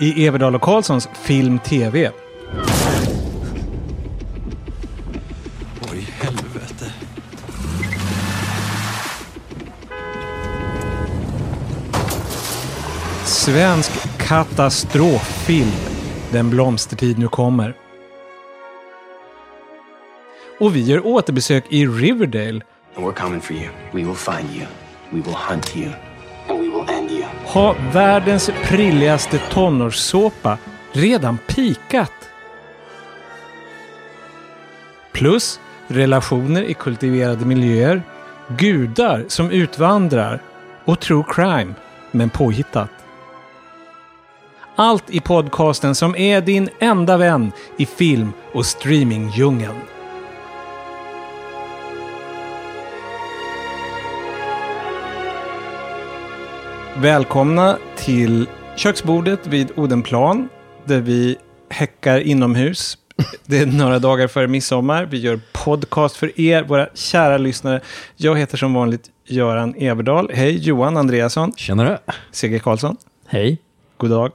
i Everdal och Karlssons Film TV. Oj, helvete. Svensk katastroffilm. Den blomstertid nu kommer. Och vi gör återbesök i Riverdale. And we're coming for you. We will find you. We will hunt you. Har världens prilligaste tonårssåpa redan pikat? Plus relationer i kultiverade miljöer, gudar som utvandrar och true crime, men påhittat. Allt i podcasten som är din enda vän i film och streamingdjungeln. Välkomna till köksbordet vid Odenplan där vi häckar inomhus. Det är några dagar före midsommar. Vi gör podcast för er, våra kära lyssnare. Jag heter som vanligt Göran Everdal. Hej Johan Andreasson. Tjenare. Sigge Karlsson. Hej. God dag.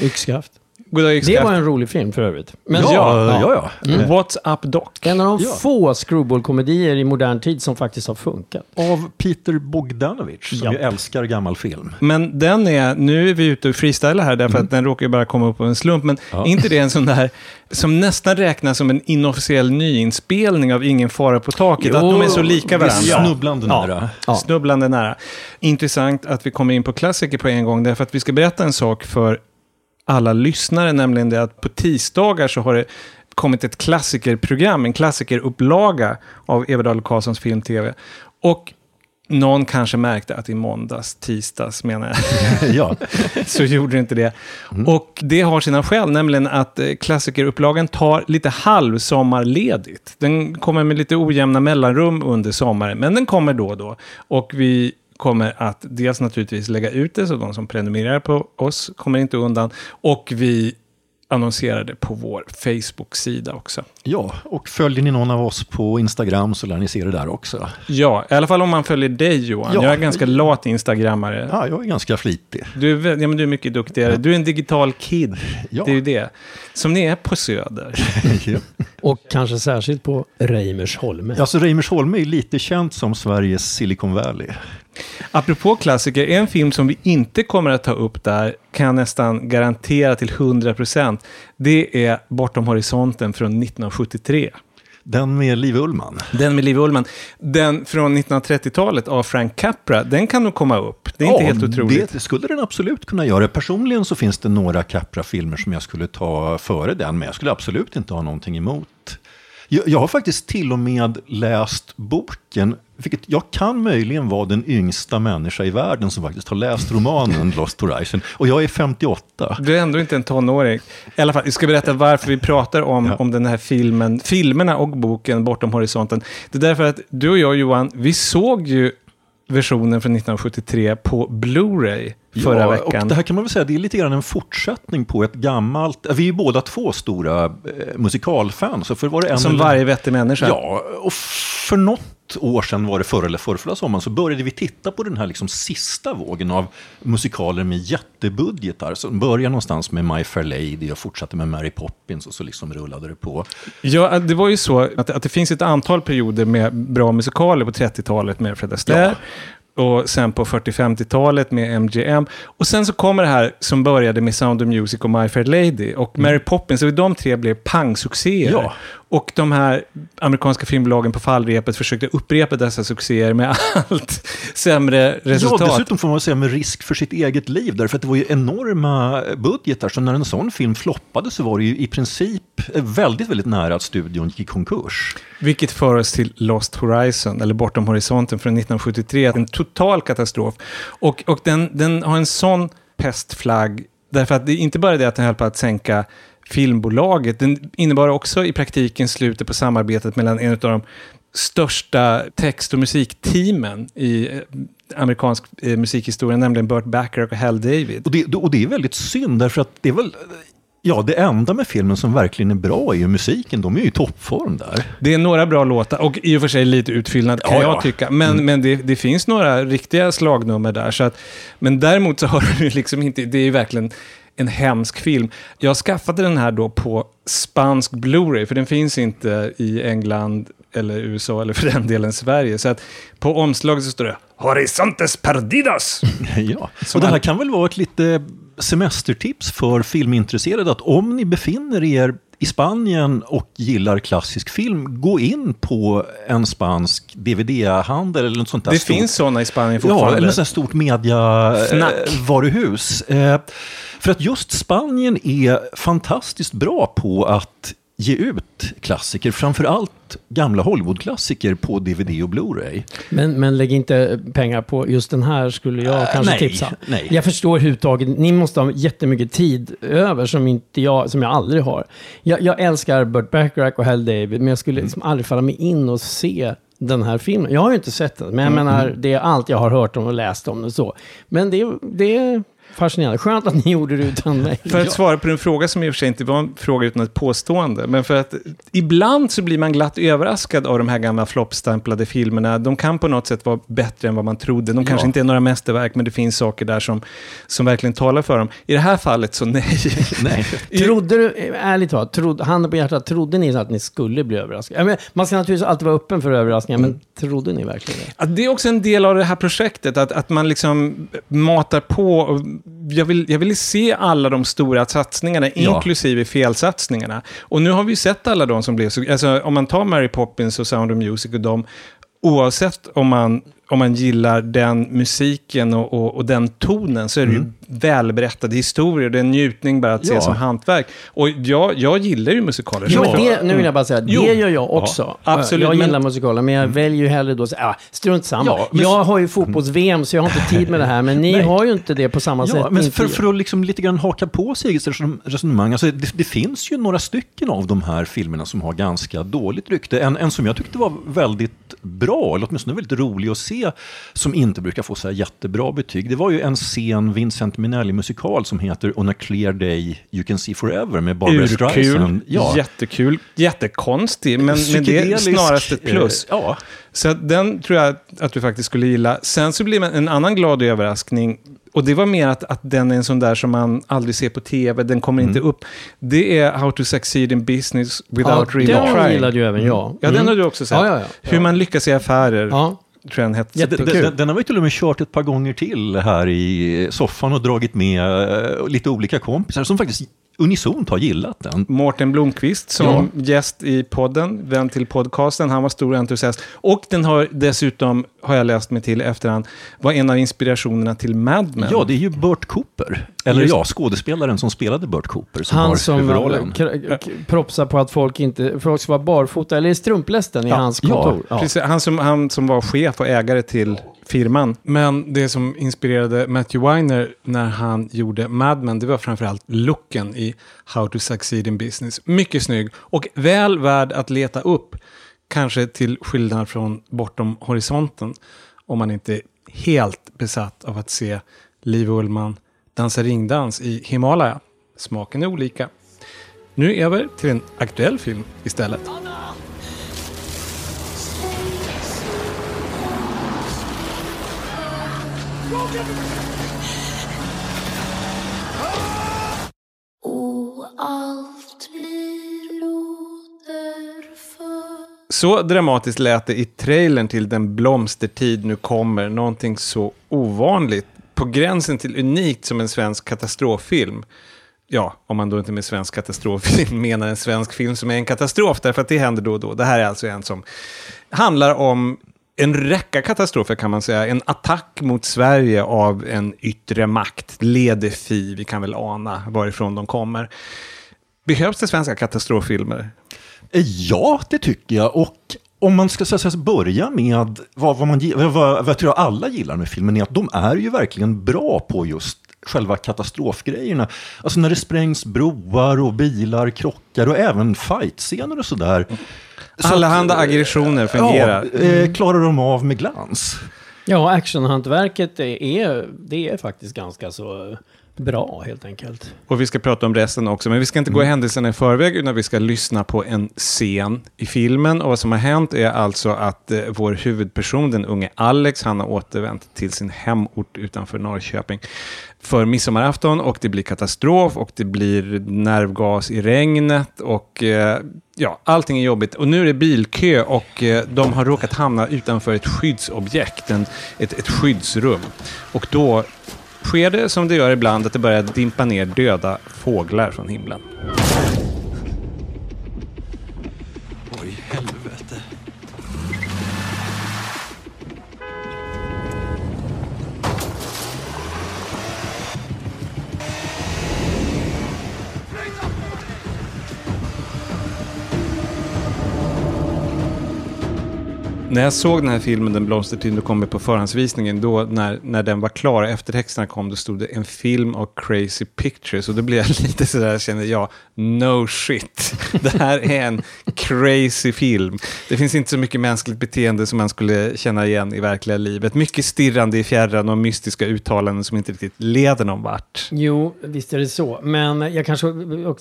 Yxskaft. God dag Det var en rolig film för övrigt. Men Ja, ja, ja. What's up doc? En av de Ja. få screwball-komedier i modern tid som faktiskt har funkat. Av Peter Bogdanovich, som Ja. ju älskar gammal film. Men den är, nu är vi ute och freestylar här därför att den råkar ju bara komma upp på en slump. Men Ja. inte det en sån där som nästan räknas som en inofficiell nyinspelning av Ingen fara på taket? att de är så lika varandra. snubblande Ja. nära. Ja. Snubblande nära. Intressant att vi kommer in på klassiker på en gång, därför att vi ska berätta en sak för alla lyssnare, nämligen det att på tisdagar så har det kommit ett klassikerprogram, en klassikerupplaga av Everdal Karlssons film-tv. Och någon kanske märkte att i måndags, tisdags menar jag, ja. så gjorde det inte det. Och det har sina skäl, nämligen att eh, klassikerupplagan tar lite halvsommarledigt. Den kommer med lite ojämna mellanrum under sommaren, men den kommer då och då. Och vi kommer att dels naturligtvis lägga ut det, så de som prenumererar på oss kommer inte undan. Och vi annonserar det på vår Facebook-sida också. ja, och följer ni någon av oss på Instagram så lär ni se det där också. Ja, i alla fall om man följer dig Johan. Ja. Jag är ganska lat instagrammare. Ja, jag är ganska flitig. Du är, ja, men du är mycket duktigare. Du är en digital kid. Ja. Det är ju det. Som ni är på Söder. ja. Och kanske särskilt på Reimersholme. Alltså, Reimersholme är lite känt som Sveriges Silicon Valley. Apropå klassiker, en film som vi inte kommer att ta upp där, kan jag nästan garantera till 100%. Det är Bortom horisonten från 1973. Den med Liv Ullman. Den med Liv Ullman. Den från 1930-talet av Frank Capra, den kan nog komma upp. Det är inte helt otroligt. Det skulle den absolut kunna göra. Personligen så finns det några Capra-filmer som jag skulle ta före den, men jag skulle absolut inte ha någonting emot. Jag, jag har faktiskt till och med läst boken, vilket jag kan möjligen vara den yngsta människa i världen som faktiskt har läst romanen Lost Horizon. Och jag är 58. Du är ändå inte en tonåring. I alla fall, jag ska berätta varför vi pratar om, Ja. om den här filmen, filmerna och boken Bortom horisonten. Det är därför att du och jag, Johan, vi såg ju versionen från 1973 på Blu-ray förra ja, veckan. Och det här kan man väl säga, det är lite grann en fortsättning på ett gammalt... Vi är ju båda två stora eh, musikalfans. Så för var det en Som eller- varje vettig människa. Ja, och för något år sedan var det förra eller förrförra sommaren så började vi titta på den här liksom sista vågen av musikaler med jättebudgetar. Som började någonstans med My Fair Lady och fortsatte med Mary Poppins och så liksom rullade det på. Ja, det var ju så att, att det finns ett antal perioder med bra musikaler på 30-talet med Fred Astaire. Och sen på 40-50-talet med MGM. Och sen så kommer det här som började med Sound of Music och My Fair Lady. Och Mary Poppins, och de tre blev pangsuccéer. Ja. Och de här amerikanska filmbolagen på fallrepet försökte upprepa dessa succéer med allt sämre resultat. Ja, dessutom får man säga med risk för sitt eget liv. Därför att det var ju enorma budgetar. Så när en sån film floppade så var det ju i princip väldigt, väldigt nära att studion gick i konkurs. Vilket för oss till Lost Horizon, eller Bortom horisonten från 1973. En total katastrof. Och, och den, den har en sån pestflagg, därför att det är inte bara det att den höll på att sänka filmbolaget, den innebar också i praktiken slutet på samarbetet mellan en av de största text och musikteamen i eh, amerikansk eh, musikhistoria, nämligen Burt Bacharach och Hal David. Och det, och det är väldigt synd, därför att det är väl... Ja, det enda med filmen som verkligen är bra är ju musiken. De är ju i toppform där. Det är några bra låtar och i och för sig lite utfyllnad kan Ja, jag ja. tycka. Men, men det, det finns några riktiga slagnummer där. Så att, men däremot så har du liksom inte, det är ju verkligen en hemsk film. Jag skaffade den här då på spansk Blu-ray, för den finns inte i England eller USA eller för den delen Sverige. Så att på omslaget så står det Horizontes perdidos. Ja, och det här kan väl vara ett lite semestertips för filmintresserade att om ni befinner er i Spanien och gillar klassisk film, gå in på en spansk DVD-handel eller något sånt där. Det stort, finns sådana i Spanien Ja, fortfarande. eller något sånt stort mediavaruhus. Eh, för att just Spanien är fantastiskt bra på att ge ut klassiker, framförallt gamla Hollywood-klassiker på DVD och Blu-ray. Men, men lägg inte pengar på just den här skulle jag Äh, kanske nej, tipsa. nej. Jag förstår överhuvudtaget, ni måste ha jättemycket tid över som, inte jag, som jag aldrig har. Jag, jag älskar Burt Bacharach och Hal David, men jag skulle liksom aldrig falla mig in och se den här filmen. Jag har ju inte sett den, men jag menar, det är allt jag har hört om och läst om så. Men det, det fascinerande. Skönt att ni gjorde det utan mig. För att svara på din fråga som i och för sig inte var en fråga utan ett påstående. Men för att ibland så blir man glatt överraskad av de här gamla floppstämplade filmerna. De kan på något sätt vara bättre än vad man trodde. De kanske Ja. inte är några mästerverk, men det finns saker där som, som verkligen talar för dem. I det här fallet så nej. Nej. Trodde du, ärligt talat, trodde, handen på hjärtat, trodde ni att ni skulle bli överraskade? Menar, man ska naturligtvis alltid vara öppen för överraskningar, men trodde ni verkligen det? Det är också en del av det här projektet, att, att man liksom matar på. Jag, vill, jag vill se alla de stora satsningarna, Ja. inklusive felsatsningarna. Och nu har vi ju sett alla de som blev så... Alltså, om man tar Mary Poppins och Sound of Music och de, oavsett om man, om man gillar den musiken och, och, och den tonen, så är det ju välberättade historier. Det är en njutning bara att se Ja. som hantverk. Och jag, jag gillar ju musikaler. Jo, men det, nu vill jag bara säga, det Jo. gör jag också. absolut, Jag men- gillar musikaler, men jag väljer ju hellre då ah, strunt samma. Ja, men- jag har ju fotbolls-VM, så jag har inte tid med det här, men ni Nej. har ju inte det på samma sätt. Ja, men för, för att liksom lite grann haka på Sigurds reson- resonemang, alltså det, det finns ju några stycken av de här filmerna som har ganska dåligt rykte. En, en som jag tyckte var väldigt bra, eller åtminstone väldigt rolig att se, som inte brukar få så här jättebra betyg. Det var ju en sen Vincent Minnelli-musikal som heter On a clear day you can see forever med Barbara Urkul, Streisand. Ja, jättekul, jättekonstig, men, men det är snarast ett plus. eh, Ja, Så den tror jag att du faktiskt skulle gilla. Sen så blir man en annan glad överraskning. Och det var mer att, att den är en sån där som man aldrig ser på tv, den kommer inte upp. Det är How to succeed in business without really den trying. gillade ju även jag. Ja, den har du också sett. Ja, ja, ja. Hur man lyckas i affärer, Ja. Tror jag den hette. Jätte- Den, den, den har vi till och med kört ett par gånger till här i soffan och dragit med eh, lite olika kompisar som faktiskt unisont har gillat den. Mårten Blomqvist som gäst i podden, vän till podcasten, han var stor entusiast. Och den har dessutom, har jag läst mig till efterhand, var en av inspirationerna till Mad Men. Ja, det är ju Burt Cooper. Eller Just- ja, skådespelaren som spelade Burt Cooper som har Han som huvudrollen. propsar på att folk inte folk ska vara barfota, eller i strumplästen i hans ja, kontor. Ja. Precis, han, som, han som var chef och ägare till firman. Men det som inspirerade Matthew Weiner när han gjorde Mad Men, det var framförallt looken i How to Succeed in Business. Mycket snygg och väl värd att leta upp. Kanske till skillnad från Bortom Horisonten. Om man inte är helt besatt av att se Liv Ullman dansa ringdans i Himalaya. Smaken är olika. Nu över till en aktuell film istället. Så dramatiskt lät det i trailern till Den blomstertid nu kommer. Någonting så ovanligt. På gränsen till unikt som en svensk katastroffilm. Ja, om man då inte med svensk katastroffilm menar en svensk film som är en katastrof. Därför att det händer då och då. Det här är alltså en som handlar om en räcka katastrofer kan man säga. En attack mot Sverige av en yttre makt. Ledefi, vi kan väl ana varifrån de kommer. Behövs det svenska katastroffilmer? Eh, ja, det tycker jag. Och om man ska så säga, börja med vad, vad, man, vad, vad jag tror alla gillar med filmen är att de är ju verkligen bra på just själva katastrofgrejerna. Alltså när det sprängs broar och bilar krockar och även fightscener och sådär. Så Allehanda aggressioner fungerar. Ja, eh, klarar de av med glans. Ja, actionhantverket är, det är faktiskt ganska så bra helt enkelt. Och vi ska prata om resten också, men vi ska inte gå händelserna i förväg, utan vi ska lyssna på en scen i filmen. Och vad som har hänt är alltså att eh, vår huvudperson, den unge Alex, han har återvänt till sin hemort utanför Norrköping för midsommarafton och det blir katastrof och det blir nervgas i regnet och eh, ja, allting är jobbigt. Och nu är det bilkö och eh, de har råkat hamna utanför ett skyddsobjekt, en, ett, ett skyddsrum. Och då sker det som det gör ibland, att det börjar dimpa ner döda fåglar från himlen. När jag såg den här filmen, Den blomstertid, då kom jag på förhandsvisningen. Då när, när den var klar, eftertexterna kom, då stod det en film av Crazy Pictures. Och då blev jag lite sådär, kände jag, no shit. Det här är en crazy film. Det finns inte så mycket mänskligt beteende som man skulle känna igen i verkliga livet. Mycket stirrande i fjärran och mystiska uttalanden som inte riktigt leder någon vart. Jo, visst är det så. Men jag kanske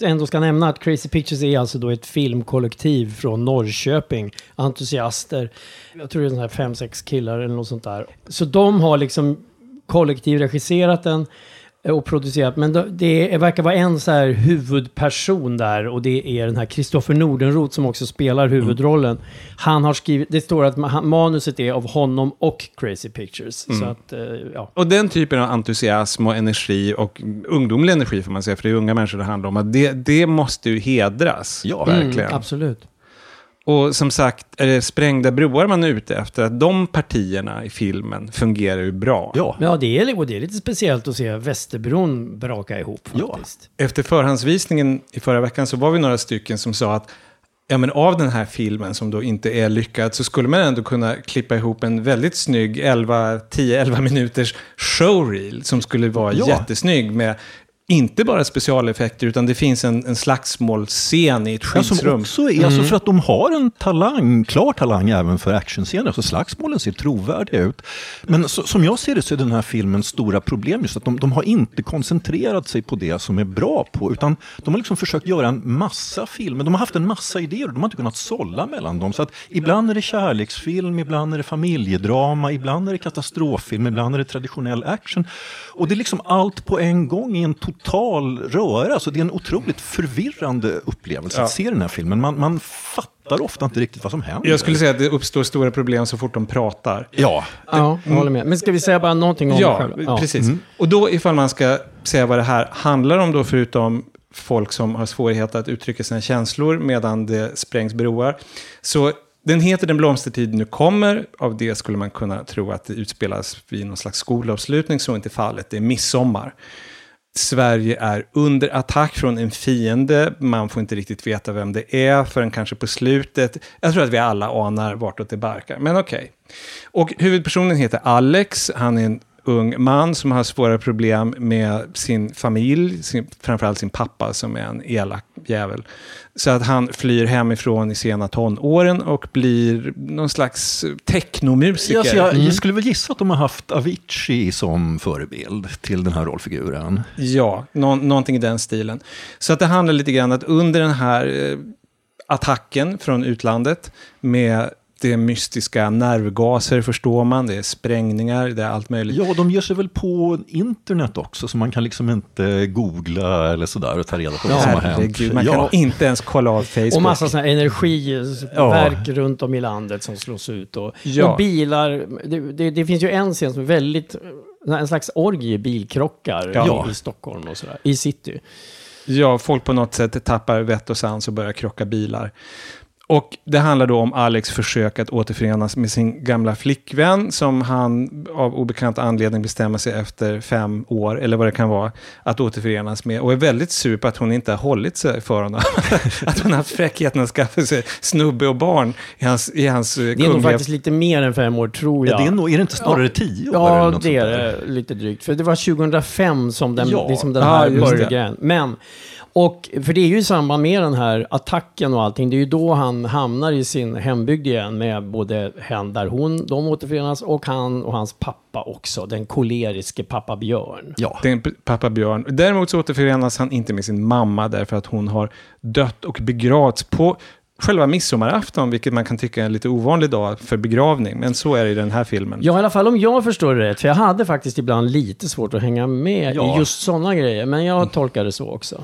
ändå ska nämna att Crazy Pictures är alltså då ett filmkollektiv från Norrköping. Entusiaster. Jag tror det är sådana här fem, sex killar eller något sånt där. Så de har liksom kollektivregisserat den och producerat. Men det- verkar vara en så här huvudperson där och det är den här Kristoffer Nordenroth som också spelar huvudrollen. Han har skrivit, det står att ma- manuset är av honom och Crazy Pictures. Så att, eh, ja. Och den typen av entusiasm och energi och ungdomlig energi får man säga, för det är unga människor det handlar om, att det, det måste ju hedras. Ja, verkligen. Mm, absolut. Och som sagt, är det sprängda broar man är ute efter, att de partierna i filmen fungerar ju bra. Ja, Ja, det är, och det är lite speciellt att se Västerbron braka ihop Ja. faktiskt. Efter förhandsvisningen i förra veckan så var vi några stycken som sa att ja, men av den här filmen som då inte är lyckad så skulle man ändå kunna klippa ihop en väldigt snygg 11, 10-11 minuters showreel som skulle vara Ja. jättesnygg med inte bara specialeffekter utan det finns en, en slagsmålscen i ett Ja, som skyddsrum. också är, alltså för att de har en talang, klar talang även för actionscener, så slagsmålen ser trovärdiga ut. Men så, som jag ser det så är den här filmens stora problem just att de, de har inte koncentrerat sig på det som är bra på, utan de har liksom försökt göra en massa filmer. De har haft en massa idéer och de har inte kunnat sålla mellan dem. Så att ibland är det kärleksfilm, ibland är det familjedrama, ibland är det katastroffilm, ibland är det traditionell action. Och det är liksom allt på en gång i en total röra. Så det är en otroligt förvirrande upplevelse att se den här filmen. Man, man fattar ofta inte riktigt vad som händer. Jag skulle säga att det uppstår stora problem så fort de pratar. Ja, Ja, jag håller med. Men ska vi säga bara någonting om Ja, själva? precis. Och då ifall man ska säga vad det här handlar om då, förutom folk som har svårigheter att uttrycka sina känslor medan det sprängs broar. Så den heter Den blomstertid nu kommer. Av det skulle man kunna tro att det utspelas vid någon slags skolavslutning. Så är inte fallet. Det är midsommar. Sverige är under attack från en fiende. Man får inte riktigt veta vem det är förrän kanske på slutet. Jag tror att vi alla anar vartåt det barkar, men okej. Och huvudpersonen heter Alex. Han är en ung man som har svåra problem med sin familj, sin, framförallt sin pappa som är en elak jävel. Så att han flyr hemifrån i sena tonåren och blir någon slags technomusiker. Ja, jag, jag skulle väl gissa att de har haft Avicii som förebild till den här rollfiguren. Ja, nå någonting i den stilen. Så att det handlar lite grann att under den här eh, attacken från utlandet med det mystiska nervgaser förstår man, det är sprängningar, det är allt möjligt. Ja, de ger sig väl på internet också, så man kan liksom inte googla eller sådär och ta reda på vad som har hänt. Herregud, man ja. kan inte ens kolla av Facebook. Och massa sådana här energiverk runt om i landet som slås ut. Och, Ja. och bilar. Det, det, det finns ju en scen som är väldigt... En slags orgie i bilkrockar Ja. i, i Stockholm och sådär. I city. Ja, folk på något sätt tappar vett och sans och börjar krocka bilar. Och det handlar då om Alex försök att återförenas med sin gamla flickvän som han av obekant anledning bestämmer sig efter fem år, eller vad det kan vara, att återförenas med. Och är väldigt sur på att hon inte har hållit sig för honom. att hon har haft fräckheten att skaffa sig snubbe och barn i hans, i hans eh, Det är nog kungliga... faktiskt lite mer än fem år, tror jag. Ja, det är, nog, är det inte snarare Ja. tio år? Ja, det är det. Lite drygt. För det var 2005 som den, Ja. liksom den här det. började. Men, och, för det är ju i samband med den här attacken och allting, det är ju då han hamnar i sin hembygd igen med både hen där hon, de återförenas, och han och hans pappa också, den koleriske pappa Björn. Ja. den pappa Björn. Däremot så återförenas han inte med sin mamma därför att hon har dött och begravts på själva midsommarafton, vilket man kan tycka är en lite ovanlig dag för begravning. Men så är det i den här filmen. Ja, i alla fall om jag förstår det rätt, för jag hade faktiskt ibland lite svårt att hänga med Ja. i just sådana grejer, men jag tolkar det så också.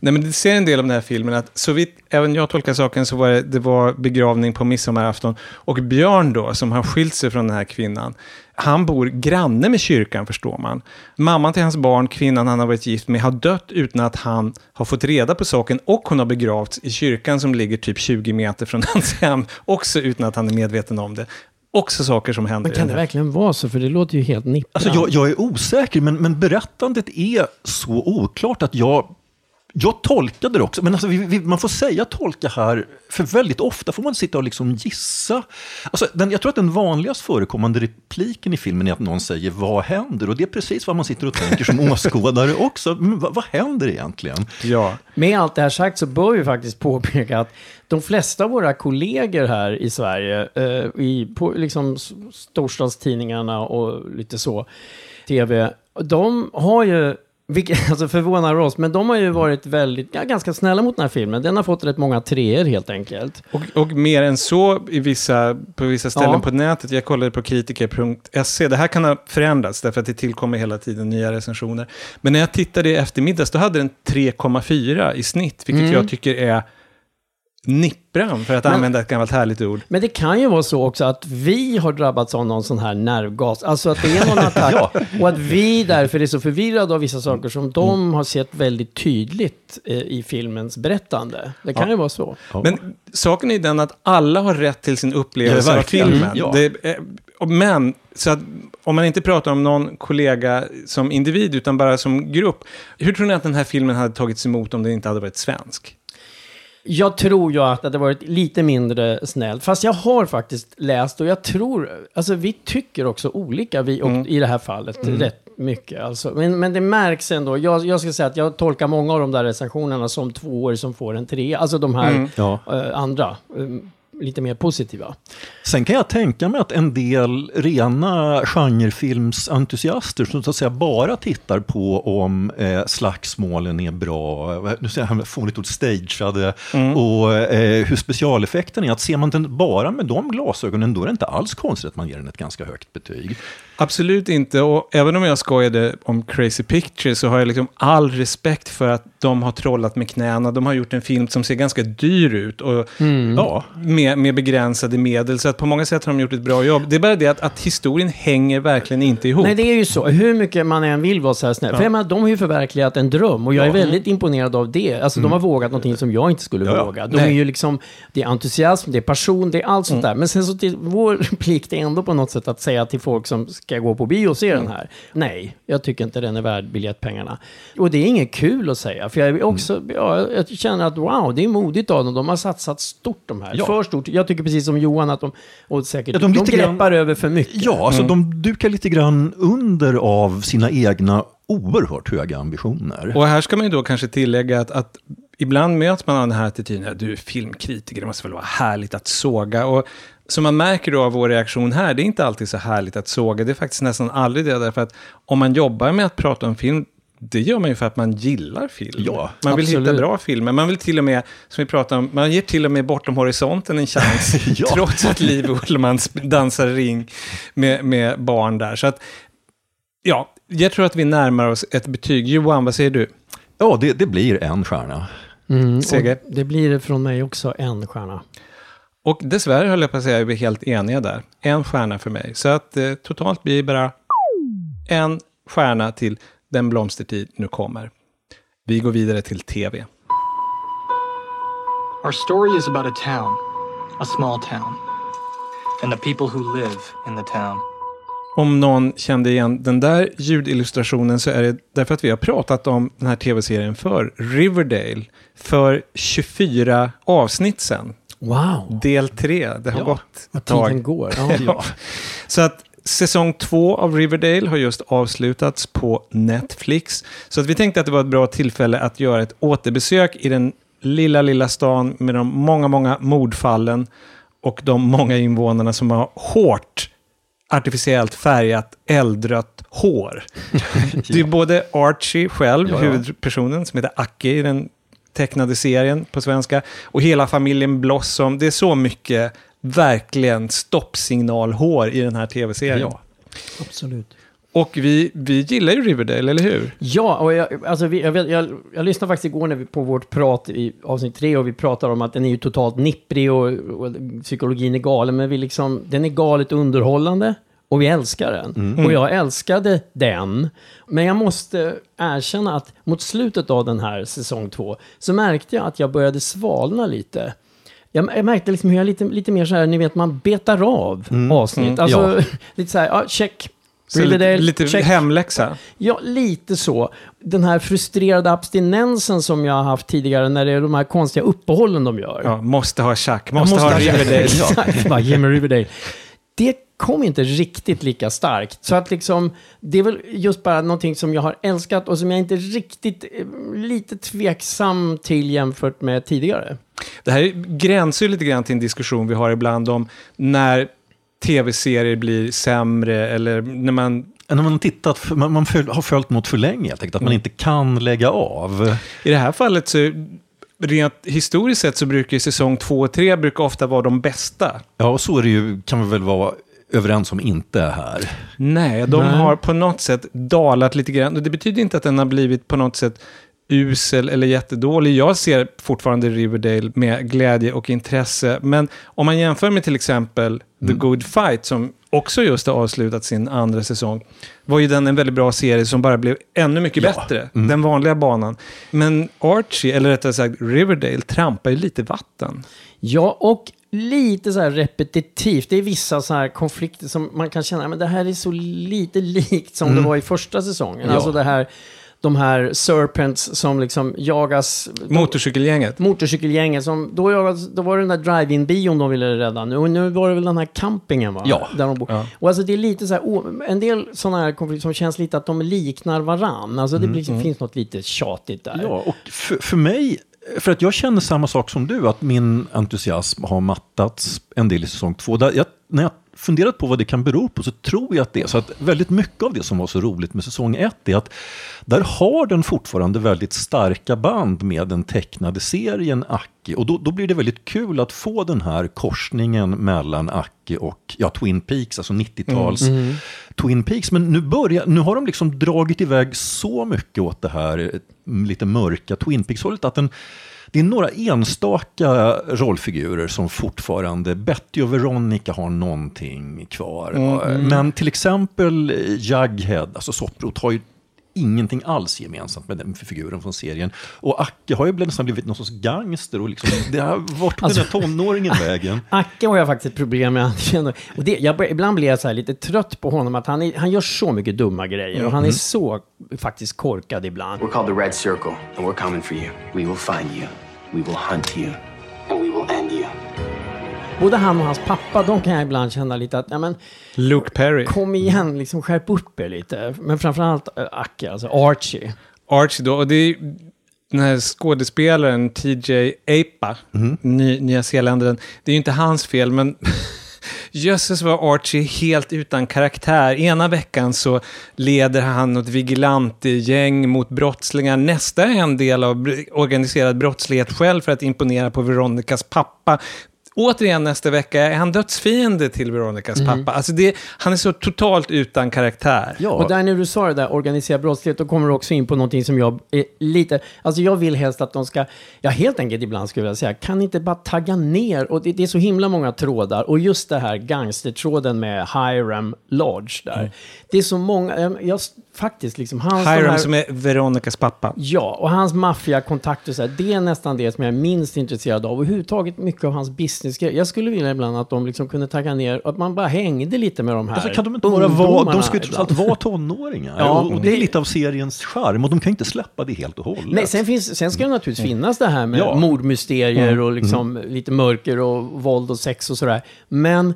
Nej, men det ser en del av den här filmen att så vitt även jag tolkar saken så var det, det var begravning på midsommarafton. Och Björn då, som har skilt sig från den här kvinnan, han bor granne med kyrkan förstår man. Mamman till hans barn, kvinnan han har varit gift med, har dött utan att han har fått reda på saken och hon har begravts i kyrkan som ligger typ 20 meter från hans hem, också utan att han är medveten om det. Också saker som händer. Men kan det verkligen vara så? För det låter ju helt nippran. Alltså jag, jag är osäker, men, men berättandet är så oklart att jag, jag tolkade det också. Men alltså, vi, vi, man får säga tolka här, för väldigt ofta får man sitta och liksom gissa. Alltså, den, jag tror att den vanligast förekommande repliken i filmen är att någon säger vad händer? Och det är precis vad man sitter och tänker som åskådare också. Men vad, vad händer egentligen? Ja. Med allt det här sagt så bör vi faktiskt påpeka att de flesta av våra kollegor här i Sverige, eh, i, på liksom storstadstidningarna och lite så, tv, de har ju, vilket alltså förvånar oss, men de har ju varit väldigt, ja, ganska snälla mot den här filmen. Den har fått rätt många treor helt enkelt. Och, och mer än så i vissa, på vissa ställen Ja. på nätet. Jag kollade på kritiker.se. Det här kan ha förändrats därför att det tillkommer hela tiden nya recensioner. Men när jag tittade i eftermiddags då hade den 3,4 i snitt. Vilket jag tycker är nippran för att Men- använda ett gammalt härligt ord. Men det kan ju vara så också att vi har drabbats av någon sån här nervgas. Alltså att det är någon attack. Ja. Och att vi därför är så förvirrade av vissa saker som de har sett väldigt tydligt eh, i filmens berättande. Det kan ju vara så. Men saken är den att alla har rätt till sin upplevelse Ja, av filmen. Ja. Det, och- men, så att om man inte pratar om någon kollega som individ utan bara som grupp. Hur tror ni att den här filmen hade tagits emot om den inte hade varit svensk? Jag tror ju att det hade varit lite mindre snällt. Fast jag har faktiskt läst och jag tror, alltså vi tycker också olika, vi och, i det här fallet, rätt mycket. Alltså. Men, men det märks ändå, jag, jag ska säga att jag tolkar många av de där recensionerna som tvåor som får en trea. Alltså de här Ja. eh, andra, lite mer positiva. Sen kan jag tänka mig att en del rena genrefilmsentusiaster som så att säga bara tittar på om eh, slagsmålen är bra, nu säger jag fånigt ord, stageade och eh, hur specialeffekten är. Att ser man den bara med de glasögonen då är det inte alls konstigt att man ger den ett ganska högt betyg. Absolut inte. Och även om jag skojade om Crazy Pictures så har jag liksom all respekt för att de har trollat med knäna. De har gjort en film som ser ganska dyr ut och Ja, med, med begränsade medel. Så att på många sätt har de gjort ett bra jobb. Det är bara det att, att historien hänger verkligen inte ihop. Nej, det är ju så. Hur mycket man än vill vara så här snäll. För jag menar, de har ju förverkligat en dröm och jag är väldigt imponerad av det. Alltså, de har vågat någonting som jag inte skulle Ja, ja. våga. De Nej. är ju liksom, det är entusiasm, det är passion, det är allt sånt där. Men sen så till vår plikt är ändå på något sätt att säga till folk som ska gå på bio och se den här. Nej, jag tycker inte den är värd biljettpengarna. Och det är inget kul att säga. För jag också, ja, jag känner att wow, det är modigt av dem. De har satsat stort de här. Ja. För stort. Jag tycker precis som Johan att de, och säkert, Ja, de de, lite grann- greppar över för mycket. ja alltså de dukar lite grann under av sina egna oerhört höga ambitioner. Och här ska man ju då kanske tillägga att, att ibland möts man av den här attityden, att du är filmkritiker, det måste väl vara härligt att såga. Och som man märker då av vår reaktion här, det är inte alltid så härligt att såga, det är faktiskt nästan aldrig det, därför att om man jobbar med att prata om film, det gör man ju för att man gillar film. Ja, man vill hitta absolut. bra filmer. Man vill till och med, som vi pratade om, man ger till och med Bortom horisonten en chans. Ja. Trots att Liv Ullmann dansar ring med, med barn där. Så att, ja, jag tror att vi närmar oss ett betyg. Johan, vad säger du? Ja, det, det blir en stjärna. Mm, det blir det från mig också, en stjärna. Och dessvärre höll jag på att säga att vi är helt eniga där. En stjärna för mig. Så att eh, totalt blir bara en stjärna till Den blomstertid nu kommer. Vi går vidare till tv. Our story is about a town, a small town, and the people who live in the town. Om någon kände igen den där ljudillustrationen så är det därför att vi har pratat om den här tv-serien för Riverdale för 24 avsnitt sen. Wow, Del 3, det har Ja, gått ett tag. tiden går. Ja. Ja. Så att Säsong två av Riverdale har just avslutats på Netflix. Så att vi tänkte att det var ett bra tillfälle att göra ett återbesök i den lilla, lilla stan med de många, många mordfallen och de många invånarna som har hårt artificiellt färgat eldrött hår. Det är både Archie själv, Ja, ja. huvudpersonen, som heter Aki i den tecknade serien på svenska, och hela familjen Blossom. Det är så mycket verkligen stoppsignalhår i den här tv-serien. Ja. Absolut. Och vi, vi gillar ju Riverdale, eller hur? Ja, och jag, alltså vi, jag, vet, jag, jag lyssnade faktiskt igår när vi, på vårt prat i avsnitt tre och vi pratade om att den är ju totalt nipprig och, och psykologin är galen, men vi liksom, den är galet underhållande och vi älskar den. Och jag älskade den, men jag måste erkänna att mot slutet av den här säsong två så märkte jag att jag började svalna lite. Jag, jag märkte liksom hur jag lite, lite mer så här, ni vet, man betar av avsnitt. Alltså, lite så här, ja, check. Så lite, lite check. hemläxa. Ja, lite så. Den här frustrerade abstinensen som jag har haft tidigare när det är de här konstiga uppehållen de gör. Ja, måste ha Chuck, Jag måste, ha Riverdale. Exakt, bara ge mig Riverdale. Det kom inte riktigt lika starkt. Så att liksom, det är väl just bara någonting som jag har älskat och som jag inte riktigt, eh, lite tveksam till jämfört med tidigare. Det här gränsar ju lite grann till en diskussion vi har ibland om när tv-serier blir sämre eller när man... När man, har tittat, för- man, man föl, har följt något för länge helt enkelt, att man inte kan lägga av. I det här fallet så, rent historiskt sett så brukar säsong två och tre brukar ofta vara de bästa. Ja, och så är det ju, kan vi väl vara överens om inte är här. Nej, de Nej. har på något sätt dalat lite grann. Och det betyder inte att den har blivit på något sätt usel eller jättedålig. Jag ser fortfarande Riverdale med glädje och intresse. Men om man jämför med till exempel The Good Fight, som också just har avslutat sin andra säsong, var ju den en väldigt bra serie som bara blev ännu mycket Ja. bättre. Den vanliga banan. Men Archie, eller rättare sagt Riverdale, trampar ju lite vatten. Ja, och lite så här repetitivt. Det är vissa så här konflikter som man kan känna, men det här är så lite likt som det var i första säsongen. Ja. Alltså det här, de här serpents som liksom jagas... Motorcykelgänget. Motorcykelgänget som, då, jagas, då var det den där drive-in-bion de ville rädda nu. Och nu var det väl den här campingen va? Ja. Där de bor. Ja. Och alltså det är lite så här, en del sådana här konflikter som känns lite att de liknar varann. Alltså det blir, finns något lite tjatigt där. Ja, och för, för mig, för att jag känner samma sak som du, att min entusiasm har mattats en del i säsong två. Där jag, när jag funderat på vad det kan bero på så tror jag att det är så att väldigt mycket av det som var så roligt med säsong ett är att där har den fortfarande väldigt starka band med den tecknade serien Aki. Och då, då blir det väldigt kul att få den här korsningen mellan Aki och ja, Twin Peaks, alltså 90-tals Twin Peaks. Men nu, börjar, nu har de liksom dragit iväg så mycket åt det här eh, lite mörka Twin Peaks-hållet att den, det är några enstaka rollfigurer som fortfarande, Betty och Veronica har någonting kvar. Men till exempel Jughead, alltså Sopprot, har ju ingenting alls gemensamt med den figuren från serien. Och Acke har ju nästan blivit någon sorts gangster och liksom, det har, vart tog Alltså- den där tonåringen vägen? Acke har jag faktiskt ett problem med. Och det, jag, ibland blir jag så här lite trött på honom, att han, är, han gör så mycket dumma grejer. Och han är så faktiskt korkad ibland. We're called the Red Circle, and we're coming for you. We will find you. We will hunt you. And we will end you. Både han och hans pappa, de kan jag ibland känna lite att, ja men, Luke Perry. kom igen, liksom skärp upp er lite. Men framförallt äh, Acke, alltså Archie. Archie då, och det är den här skådespelaren TJ Apa, ny, nya zeeländaren. Det är ju inte hans fel, men jösses var Archie helt utan karaktär. Ena veckan så leder han något vigilante-gäng mot brottslingar. Nästa är en del av organiserad brottslighet själv för att imponera på Veronicas pappa. Återigen nästa vecka är han dödsfiende till Veronicas pappa. Alltså det, han är så totalt utan karaktär. Ja, Och där när du sa det där, organiserad brottslighet, då kommer du också in på någonting som jag är lite... Alltså jag vill helst att de ska, ja helt enkelt ibland skulle jag vilja säga, kan inte bara tagga ner? Och det, det är så himla många trådar. Och just det här gangstertråden med Hiram Lodge där. Det är så många, jag faktiskt liksom, hans... Hiram här- som är Veronicas pappa. Ja, och hans maffiakontakter, så här, det är nästan det som jag är minst intresserad av. Och överhuvudtaget mycket av hans business Jag skulle vilja ibland att de liksom kunde tagga ner, att man bara hängde lite med de här Alltså kan de inte bara vara, de ska ju trots allt vara tonåringar. Ja, och, och det är lite av seriens charm och de kan ju inte släppa det helt och hållet. Nej, sen, finns, sen ska det naturligtvis finnas det här med Ja. mordmysterier och liksom lite mörker och våld och sex och sådär. Men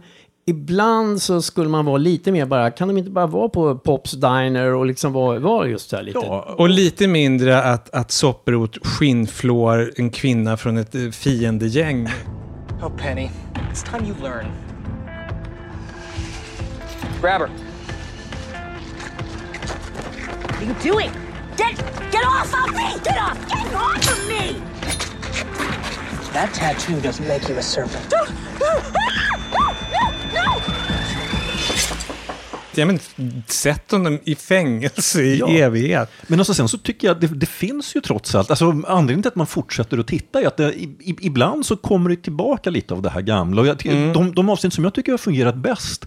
ibland så skulle man vara lite mer bara, kan de inte bara vara på Pops Diner och liksom vara, vara just så här lite... Ja, Och lite mindre att, att Sopprot skinnflår en kvinna från ett eh, fiendegäng. Oh, Penny, it's time you learn. Grab her. What are you doing? Get get off of me! Get off! Get off of me! That tattoo doesn't make you a serpent. Ja, men, sätt honom i fängelse i Ja. evighet. Men alltså sen så tycker jag att det, det finns ju trots allt, alltså anledningen till att man fortsätter att titta är att det, i, ibland så kommer det tillbaka lite av det här gamla. Och jag, ty- de, de avsnitt som jag tycker har fungerat bäst,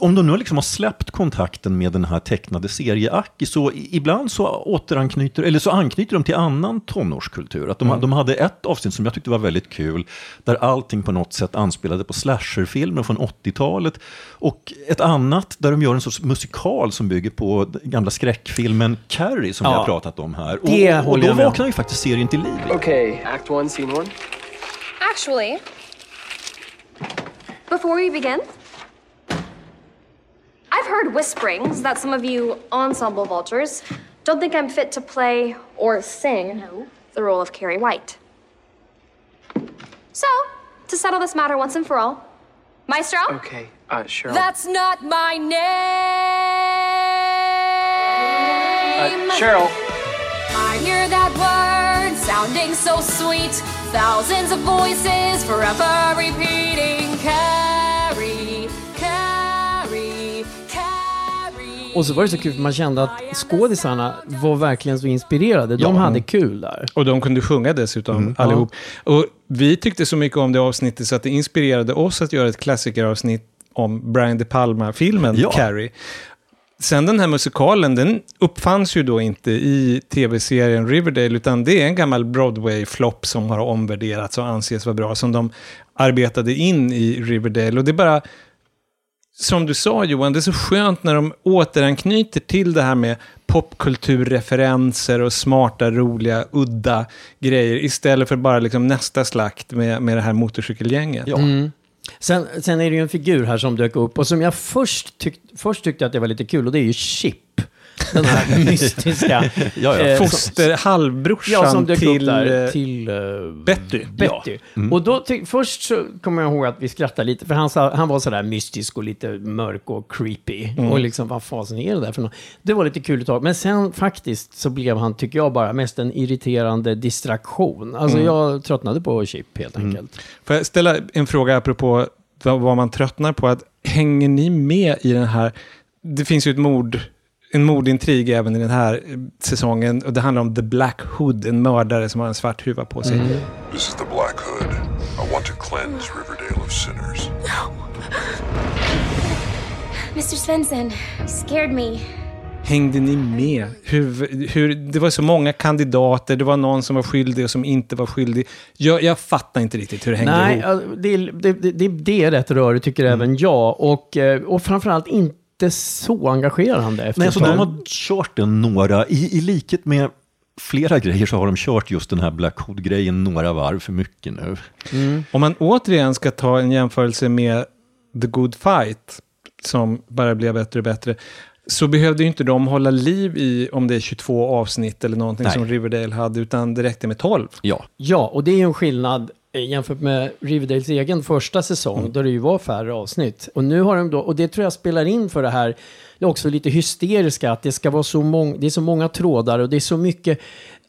om de nu liksom har släppt kontakten med den här tecknade serieaki så ibland så återanknyter, eller så anknyter de till annan tonårskultur. Att de, de hade ett avsnitt som jag tyckte var väldigt kul, där allting på något sätt anspelade på slasherfilmer från 80-talet. Och ett annat där de gör en sorts musikal som bygger på den gamla skräckfilmen Carrie som vi Ja. har pratat om här. Och, Det och håller då vaknar ju faktiskt serien till liv. Okay, act one, scene one. Actually, before we begin, I've heard whisperings that some of you ensemble vultures don't think I'm fit to play or sing the role of Carrie White. So, to settle this matter once and for all, Maestro, Okay, uh, Cheryl. That's not my name! uh, Cheryl. I hear that word sounding so sweet. Thousands of voices forever repeating Och så var det så kul, för man kände att skådisarna var verkligen så inspirerade. De hade kul där. Och de kunde sjunga dessutom, allihop. Och vi tyckte så mycket om det avsnittet så att det inspirerade oss att göra ett klassikeravsnitt om Brian De Palma-filmen Ja. Carrie. Sen den här musikalen, den uppfanns ju då inte i tv-serien Riverdale, utan det är en gammal Broadway-flopp som har omvärderats och anses vara bra, som de arbetade in i Riverdale. Och det är bara, som du sa Johan, det är så skönt när de återanknyter till det här med popkulturreferenser och smarta, roliga, udda grejer, istället för bara liksom nästa slakt med, med det här motorcykelgänget. Ja. Sen, sen är det ju en figur här som dök upp och som jag först, tyck, först tyckte att det var lite kul och det är ju Chip. Den här mystiska... Ja, ja. eh, som- Foster, halvbrorsan Ja, som dök till, upp där. eh, Till... eh, Betty. Betty. Och då först så kommer jag ihåg att vi skrattade lite, för han, sa, han var sådär mystisk och lite mörk och creepy. Och liksom, vad fasen är det där för något? Det var lite kul ett tag. Men sen faktiskt så blev han, tycker jag, bara mest en irriterande distraktion. Alltså jag tröttnade på Chip helt enkelt. Får jag ställa en fråga apropå vad, vad man tröttnar på? Att, hänger ni med i den här... Det finns ju ett mord, en mordintrig även i den här eh, säsongen. Och det handlar om The Black Hood, en mördare som har en svart huva på sig. This is the Black Hood. I want to cleanse Riverdale of sinners. Mr. Svensson, you scared me. Hängde ni med? Hur, hur, det var så många kandidater, det var någon som var skyldig och som inte var skyldig. Jag, jag fattar inte riktigt hur det hängde Nej, ihop. det, är- det, det, det är rätt rörigt tycker även jag. Och, eh, och framförallt inte så engagerande. Efter Nej, så tag. de har kört den några, i, i likhet med flera grejer så har de kört just den här Black Hood-grejen några varv för mycket nu. Om man återigen ska ta en jämförelse med The Good Fight, som bara blev bättre och bättre, så behövde ju inte de hålla liv i, om det är 22 avsnitt eller någonting Nej. som Riverdale hade, utan det räckte med 12. Ja, Ja, och det är ju en skillnad jämfört med Riverdales egen första säsong, Mm. då det ju var färre avsnitt. Och nu har de då, och det tror jag spelar in för det här, det är också lite hysteriska, att det ska vara så många, det är så många trådar och det är så mycket,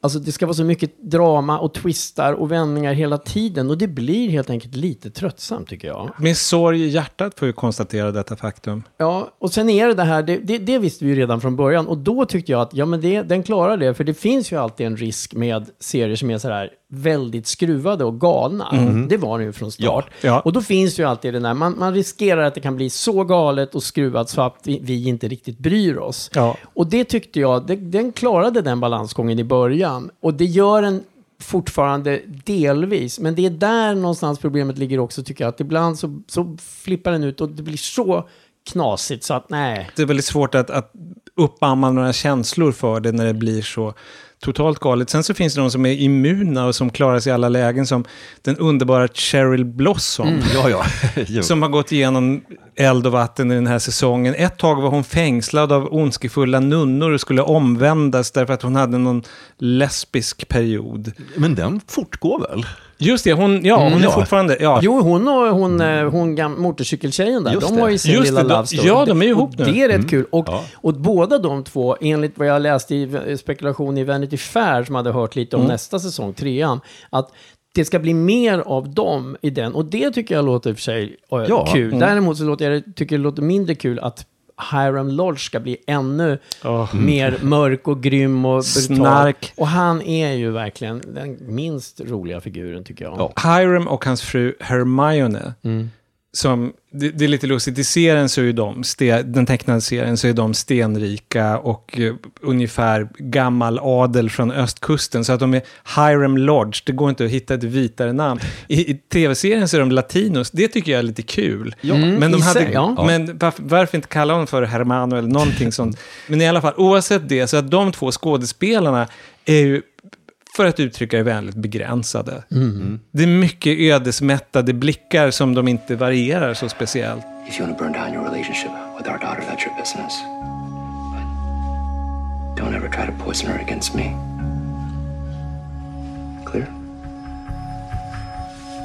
alltså det ska vara så mycket drama och twistar och vändningar hela tiden. Och det blir helt enkelt lite tröttsamt tycker jag. Med sorg i hjärtat får vi konstatera detta faktum. Ja, och sen är det det här, det, det, det visste vi ju redan från början. Och då tyckte jag att, ja men det, den klarar det. För det finns ju alltid en risk med serier som är sådär väldigt skruvade och galna. Det var den ju från start. Ja, ja. Och då finns ju alltid den där, man, man riskerar att det kan bli så galet och skruvat så att vi, vi inte riktigt bryr oss. Ja. Och det tyckte jag, det, den klarade den balansgången i början. Och det gör den fortfarande delvis. Men det är där någonstans problemet ligger också tycker jag. Att ibland så, så flippar den ut och det blir så knasigt så att nej. Det är väldigt svårt att, att uppamma några känslor för det när det blir så totalt galet. Sen så finns det de som är immuna och som klarar sig i alla lägen, som den underbara Cheryl Blossom. Ja, ja. Jo. Som har gått igenom eld och vatten i den här säsongen. Ett tag var hon fängslad av ondskefulla nunnor och skulle omvändas därför att hon hade någon lesbisk period. Men den fortgår väl? Just det, hon, ja, hon är ja. fortfarande... Ja. Jo, hon och hon, eh, hon gam- motorcykeltjejen där, Just de det. har ju sin Just lilla det, de- love story. ja, de är ju ihop och nu. Det är rätt kul. Och, Ja. och båda de två, enligt vad jag läste i spekulation i Vanity Fair, som hade hört lite om nästa säsong, trean, att det ska bli mer av dem i den. Och det tycker jag låter i och för sig eh, Ja. kul. Däremot så låter jag, tycker jag det låter mindre kul att Hiram Lodge ska bli ännu mer mörk och grym och brutal. Snark. Och han är ju verkligen den minst roliga figuren tycker jag. Ja. Hiram och hans fru Hermione. Som, det, det är lite lustigt, i serien så är ju de, ste, den tecknade serien, så är de stenrika och eh, ungefär gammal adel från östkusten. Så att de är Hiram Lodge, det går inte att hitta ett vitare namn. I, i tv-serien så är de latinos, det tycker jag är lite kul. men de hade, sig, ja. men varför, varför inte kalla honom för Hermano eller någonting sånt? Men i alla fall, oavsett det, så att de två skådespelarna är ju för att uttrycka det vänligt, begränsade. Det är mycket ödesmättade blickar som de inte varierar så speciellt. If you want to burn down your relationship with our daughter, that's your business. But don't ever try to poison her against me. Clear?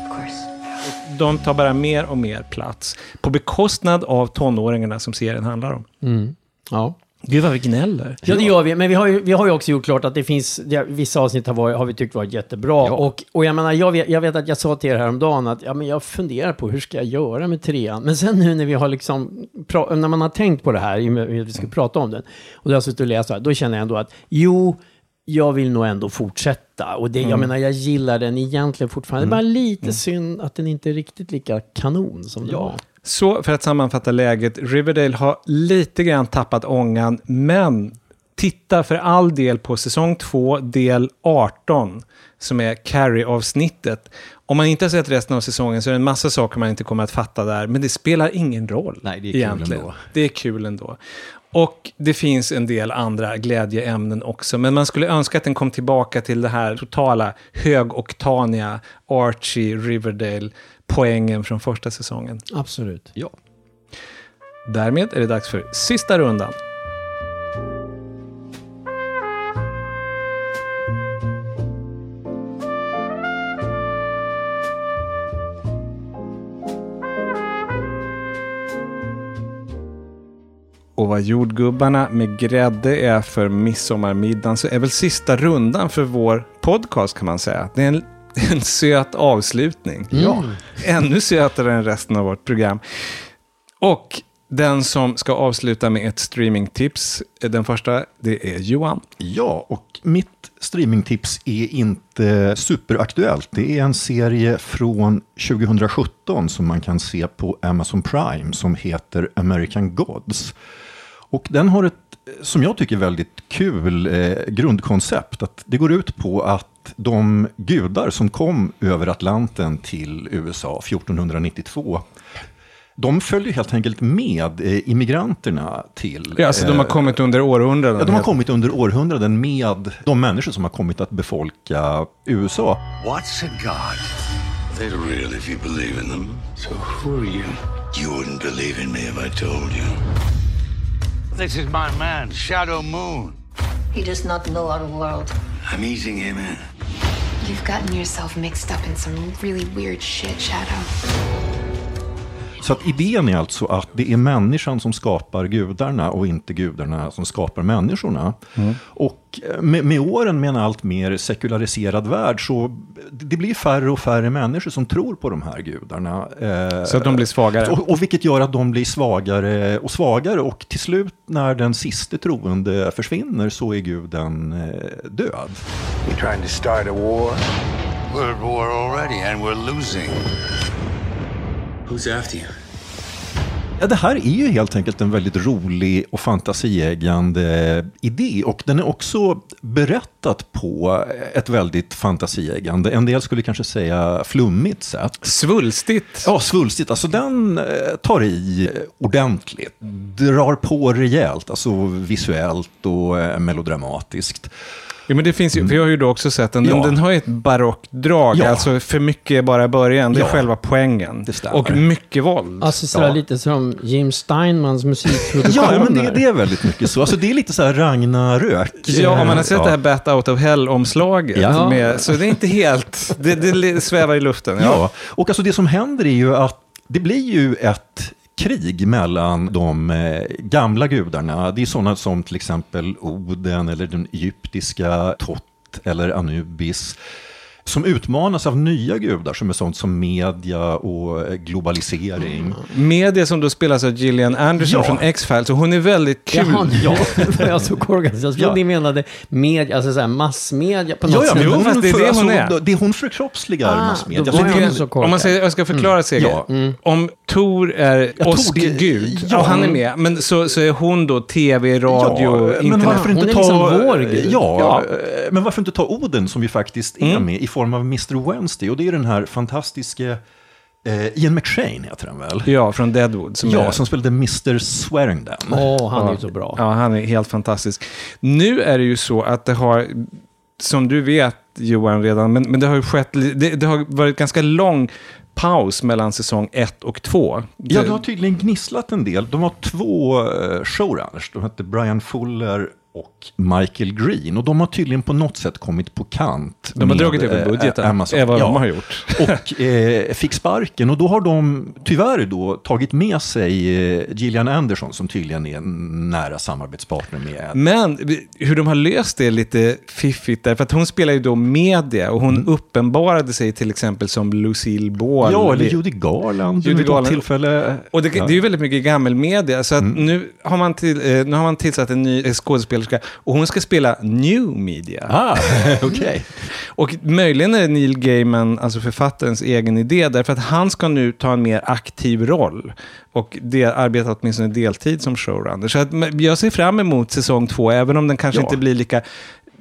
Of course. De tar bara mer och mer plats på bekostnad av tonåringarna som serien handlar om. Ja. Gud vad vi gnäller. Ja, det gör vi. Men vi har ju, vi har ju också gjort klart att det finns, det, vissa avsnitt har, varit, har vi tyckt varit jättebra. Och, och jag menar, jag vet, jag vet att jag sa till er häromdagen att ja, men jag funderar på hur ska jag göra med trean. Men sen nu när vi har liksom, pra, när man har tänkt på det här, att vi ska prata om den, och då har jag suttit och läst då känner jag ändå att jo, jag vill nog ändå fortsätta. Och det, jag menar, jag gillar den egentligen fortfarande. Det är bara lite synd att den inte är riktigt lika kanon som den var. Så för att sammanfatta läget, Riverdale har lite grann tappat ångan, men titta för all del på säsong 2, del 18, som är Carrie-avsnittet. Om man inte har sett resten av säsongen så är det en massa saker man inte kommer att fatta där, men det spelar ingen roll. Nej, det är kul egentligen. ändå. Det är kul ändå. Och det finns en del andra glädjeämnen också, men man skulle önska att den kom tillbaka till det här totala högoktaniga Archie, Riverdale, poängen från första säsongen. Absolut. Ja. Därmed är det dags för sista rundan. Och vad jordgubbarna med grädde är för midsommarmiddagen så är väl sista rundan för vår podcast kan man säga. Det är en, en söt avslutning. Ja. Ännu sötare än resten av vårt program. Och den som ska avsluta med ett streamingtips, den första, det är Johan. Ja, och mitt streamingtips är inte superaktuellt. Det är en serie från 2017 som man kan se på Amazon Prime som heter American Gods. Och den har ett, som jag tycker, väldigt kul eh, grundkoncept. Att det går ut på att de gudar som kom över Atlanten till USA 1492 de följer helt enkelt med eh, immigranterna till... Ja, alltså de har eh, kommit under århundraden. Ja, de har kommit under århundraden med de människor som har kommit att befolka USA. What's a god? They're real if you believe in them. So who are you? You wouldn't believe in me if I told you. This is my man, Shadow Moon. He does not know our world. I'm easing him in. You've gotten yourself mixed up in some really weird shit, Shadow. Så att idén är alltså att det är människan som skapar gudarna och inte gudarna som skapar människorna. Och med, med åren med en allt mer sekulariserad värld så det blir färre och färre människor som tror på de här gudarna. Eh, Så att de blir svagare. Och, och vilket gör att de blir svagare och svagare och till slut när den siste troende försvinner så är guden eh, död. You trying to start a war? We're at war already, and we're losing. Who's after you? Ja, det här är ju helt enkelt en väldigt rolig och fantasieggande idé. Och den är också berättat på ett väldigt fantasieggande, en del skulle kanske säga flummigt sätt. Svulstigt. Ja, svulstigt. Alltså den eh, tar i ordentligt. Drar på rejält, alltså visuellt och eh, melodramatiskt. Ja, men det finns ju, för jag har ju då också sett den. Den, Ja. den har ju ett barockdrag, Ja. alltså för mycket är bara början. Det är Ja. själva poängen. Och mycket våld. Alltså sådär Ja. lite som Jim Steinmans musikproduktioner. Ja, men det, det är väldigt mycket så. Alltså, det är lite så här Ragnarök. Ja, om man har sett Ja. det här Bat Out of Hell-omslaget. Ja. Med, så det är inte helt... Det, det svävar i luften. Ja. Ja, och alltså det som händer är ju att det blir ju ett krig mellan de eh, gamla gudarna. Det är sådana som till exempel Oden eller den egyptiska Tot eller Anubis. Som utmanas av nya gudar som är sånt som media och eh, globalisering. Media som då spelas av Gillian Anderson Ja. från X-Files. Och hon är väldigt kul. Jaha, Ja. ja. jag såg organisation. Jag trodde Ja. ni menade media, alltså såhär massmedia på något Ja, ja, sätt. men Jo, fast det är det hon är. Det är hon förkroppsligar Ah, massmedia. Så så korkad. om man säger, jag ska förklara Seger. Ja. Om Tor är Ja, Tor, åskgud, ja. och han är med, men så, så är hon då tv, radio, Ja, men internet. varför inte Hon är ta... liksom vår gud. ja, Ja. men varför inte ta Oden som ju faktiskt är Mm. med i form av Mr. Wednesday? Och det är den här fantastiska eh, Ian McShane heter han väl? Ja, från Deadwood. Som Ja, är, som spelade Mr. Swearingdown. Åh, han är ju så bra. Ja, han är helt fantastisk. Nu är det ju så att det har, som du vet Johan redan, men, men det har ju skett, det, det har varit ganska lång paus mellan säsong ett och två. Ja, det har tydligen gnisslat en del. De var två eh, showrunners. De hette Brian Fuller och Michael Green. Och de har tydligen på något sätt kommit på kant. De har dragit över eh, budgeten, Amazon. är vad Ja. de har gjort. och eh, fick sparken. Och då har de tyvärr då tagit med sig eh, Gillian Anderson som tydligen är en nära samarbetspartner med. Men hur de har löst det är lite fiffigt, därför att hon spelar ju då media och hon uppenbarade sig till exempel som Lucille Ball. Mm. Ja, eller Judy Garland. Judy Garland. Tillfälle. Och det, det är ju väldigt mycket gammelmedia, så att Mm. nu, har man till, eh, nu har man tillsatt en ny eh, skådespelerska och hon ska spela new media. Ah, okej. Och möjligen är det Neil Gaiman, alltså författarens egen idé, därför att han ska nu ta en mer aktiv roll och det, arbeta åtminstone deltid som showrunner. Så att, jag ser fram emot säsong två, även om den kanske Ja. inte blir lika...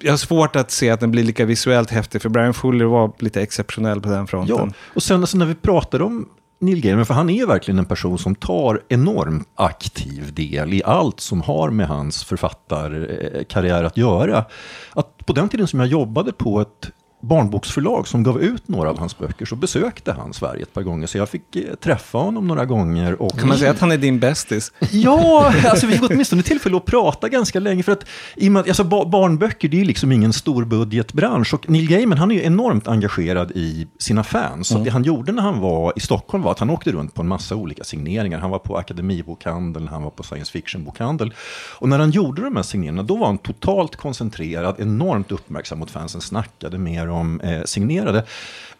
Jag har svårt att se att den blir lika visuellt häftig, för Brian Fuller var lite exceptionell på den fronten. Ja, och sen alltså, när vi pratar om Neil Gaiman, för han är ju verkligen en person som tar enormt aktiv del i allt som har med hans författarkarriär att göra. Att på den tiden som jag jobbade på ett barnboksförlag som gav ut några av hans böcker så besökte han Sverige ett par gånger. Så jag fick eh, träffa honom några gånger. Och Kan man säga att han är din bästis? Ja, alltså vi fick åtminstone tillfälle att prata ganska länge. För att i och med, att- alltså, ba- barnböcker det är liksom ingen storbudgetbransch. Och Neil Gaiman han är ju enormt engagerad i sina fans. Så att det han gjorde när han var i Stockholm var att han åkte runt på en massa olika signeringar. Han var på Akademibokhandeln, han var på science fiction-bokhandel. Och när han gjorde de här signeringarna då var han totalt koncentrerad, enormt uppmärksam mot fansen, snackade mer om eh, signerade.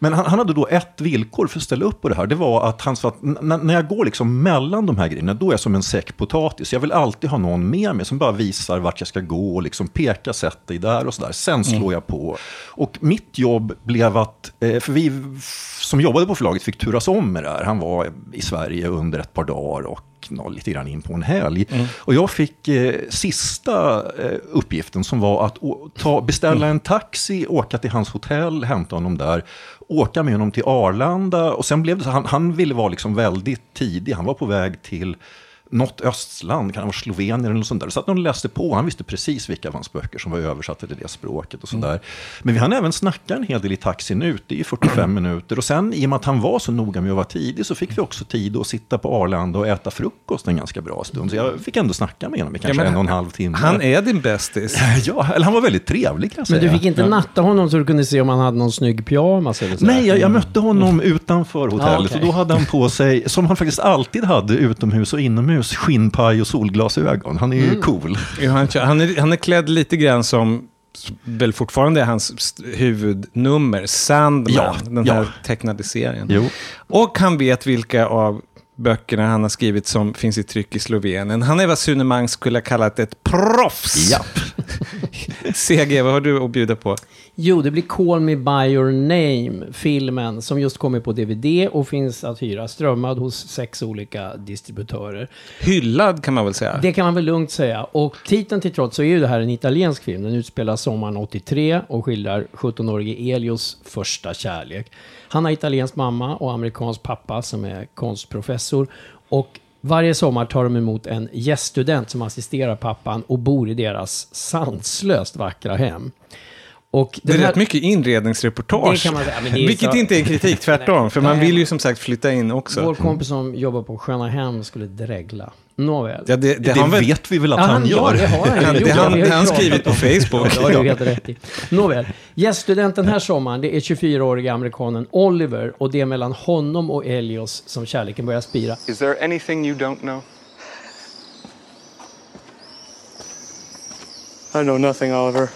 Men han, han hade då ett villkor för att ställa upp på det här. Det var att han sa att när jag går liksom mellan de här grejerna, då är jag som en säck potatis. Jag vill alltid ha någon med mig som bara visar vart jag ska gå och liksom peka, sätt dig där och sådär. Sen slår jag på. Och mitt jobb blev att, eh, för vi som jobbade på förlaget fick turas om med det här. Han var i Sverige under ett par dagar och nå- lite grann in på en helg. Och jag fick eh, sista eh, uppgiften som var att ta, beställa en taxi, åka till hans hotell, hämta honom där, åka med honom till Arlanda. Och sen blev det så, han, han ville vara liksom väldigt tidig, han var på väg till något östland, kan det vara Slovenien eller något sånt där. Så att de läste på, han visste precis vilka av hans böcker som var översatta till det språket och sådär. Men vi hann även snacka en hel del i taxin ut, det är ju 45 minuter. Och sen i och med att han var så noga med att vara tidig så fick vi också tid att sitta på Arlanda och äta frukost en ganska bra stund. Så jag fick ändå snacka med honom i kanske men en och en halv timme. Han är din bästis. Ja, eller han var väldigt trevlig kan jag Men säga. du fick inte natta honom så du kunde se om han hade någon snygg pyjamas eller så? Nej, jag, jag mötte honom utanför hotellet Ah, okej. och då hade han på sig, som han faktiskt alltid hade utomhus och inomhus, skinnpaj och solglasögon. Han är ju Mm. cool. Ja, han, är, han är klädd lite grann som väl fortfarande är hans huvudnummer, Sandman, Ja, den ja. här tecknade serien. Jo. Och han vet vilka av böckerna han har skrivit som finns i tryck i Slovenien. Han är vad Sune Mang skulle ha kallat ett proffs. Japp. CG, vad har du att bjuda på? Jo, det blir Call Me By Your Name, filmen som just kommer på DVD och finns att hyra strömmad hos sex olika distributörer. Hyllad kan man väl säga. Det kan man väl lugnt säga. Och titeln till trots så är ju det här en italiensk film. Den utspelar sommaren 83 och skildrar 17-årige Elios första kärlek. Han har italiensk mamma och amerikansk pappa som är konstprofessor. Och varje sommar tar de emot en gäststudent som assisterar pappan och bor i deras sanslöst vackra hem. Och Det är här- rätt mycket inredningsreportage. Säga, Vilket så- inte är kritik, tvärtom. för man vill ju som sagt flytta in också. Vår kompis som jobbar på Sköna Hem skulle dregla. Nåväl. Ja, det, det, Det väl- vet vi väl att Ja, han, han- gör. ja, det har han ju det har han- skrivit på. Facebook. Ja, det har du helt rätt i. Nåväl. Gäststudent den här sommaren, det är 24-åriga amerikanen Oliver och det är mellan honom och Elios som kärleken börjar spira. Is there anything you don't know? I know nothing, Oliver.